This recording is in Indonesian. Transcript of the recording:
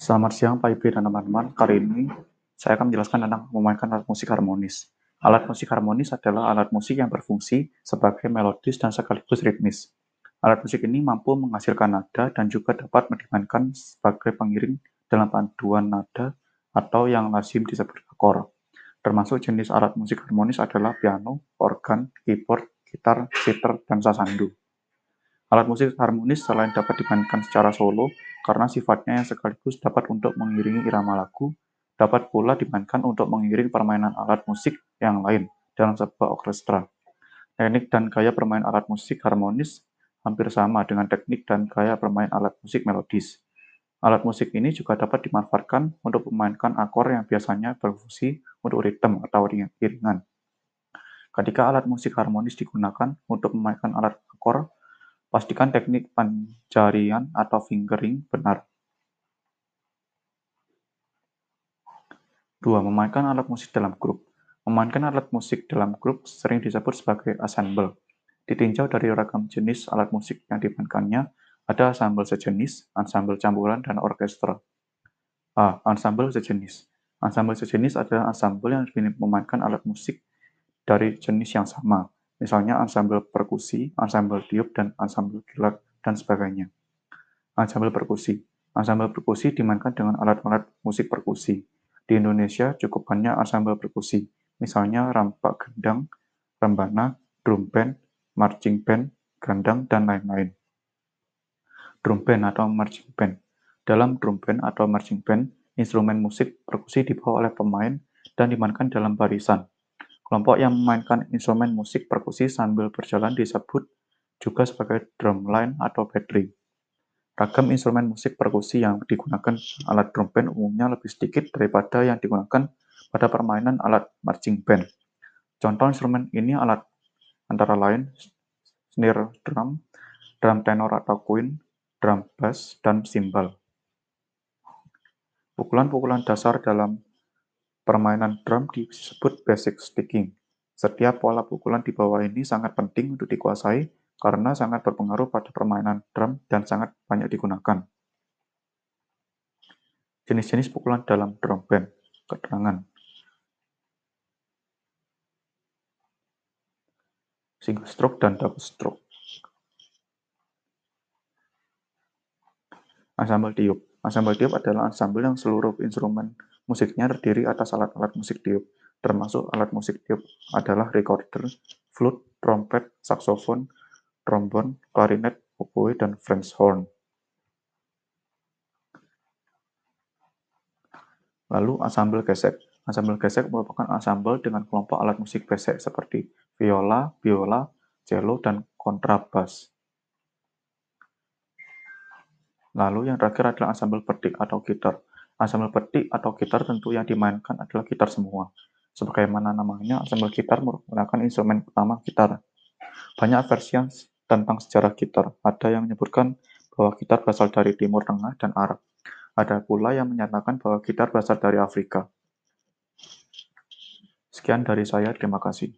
Selamat siang Pak Ibe dan teman-teman. Kali ini saya akan menjelaskan tentang memainkan alat musik harmonis. Alat musik harmonis adalah alat musik yang berfungsi sebagai melodis dan sekaligus ritmis. Alat musik ini mampu menghasilkan nada dan juga dapat dimainkan sebagai pengiring dalam panduan nada atau yang lazim disebut akor. Termasuk jenis alat musik harmonis adalah piano, organ, keyboard, gitar, sitar, dan sasandu. Alat musik harmonis selain dapat dimainkan secara solo, karena sifatnya yang sekaligus dapat untuk mengiringi irama lagu, dapat pula dimainkan untuk mengiring permainan alat musik yang lain dalam sebuah orkestra. Teknik dan gaya bermain alat musik harmonis hampir sama dengan teknik dan gaya bermain alat musik melodis. Alat musik ini juga dapat dimanfaatkan untuk memainkan akor yang biasanya berfungsi untuk ritme atau iringan. Ketika alat musik harmonis digunakan untuk memainkan alat akor, Pastikan teknik pencarian atau fingering benar. 2. Memainkan alat musik dalam grup. Memainkan alat musik dalam grup sering disebut sebagai ensemble. Ditinjau dari ragam jenis alat musik yang dimainkannya, ada ensemble sejenis, ensemble campuran, dan orkestra. A. Ensemble sejenis. Ensemble sejenis adalah ensemble yang memainkan alat musik dari jenis yang sama, misalnya ensemble perkusi, ensemble tiup, dan ensemble gilat, dan sebagainya. Ensemble perkusi. Ensemble perkusi dimainkan dengan alat-alat musik perkusi. Di Indonesia cukup banyak ensemble perkusi, misalnya rampak gendang, rembana, drum band, marching band, gandang, dan lain-lain. Drum band atau marching band. Dalam drum band atau marching band, instrumen musik perkusi dibawa oleh pemain dan dimainkan dalam barisan, Kelompok yang memainkan instrumen musik perkusi sambil berjalan disebut juga sebagai drumline atau battery. Ragam instrumen musik perkusi yang digunakan alat drum band umumnya lebih sedikit daripada yang digunakan pada permainan alat marching band. Contoh instrumen ini alat antara lain snare drum, drum tenor atau queen, drum bass, dan cymbal. Pukulan-pukulan dasar dalam Permainan drum disebut basic sticking. Setiap pola pukulan di bawah ini sangat penting untuk dikuasai karena sangat berpengaruh pada permainan drum dan sangat banyak digunakan. Jenis-jenis pukulan dalam drum band. Keterangan. Single stroke dan double stroke. Ensemble tiup. Ensemble tiup adalah ensemble yang seluruh instrumen Musiknya terdiri atas alat-alat musik tiup, termasuk alat musik tiup adalah recorder, flute, trompet, saksofon, trombon, klarinet, oboe, dan French horn. Lalu ensemble gesek. Ensemble gesek merupakan ensemble dengan kelompok alat musik besek seperti viola, biola, cello, dan kontrabas. Lalu yang terakhir adalah ensemble petik atau gitar. Ensemble petik atau gitar tentu yang dimainkan adalah gitar semua. Sebagaimana namanya, ensemble gitar menggunakan instrumen utama gitar. Banyak versi tentang sejarah gitar. Ada yang menyebutkan bahwa gitar berasal dari Timur Tengah dan Arab. Ada pula yang menyatakan bahwa gitar berasal dari Afrika. Sekian dari saya, terima kasih.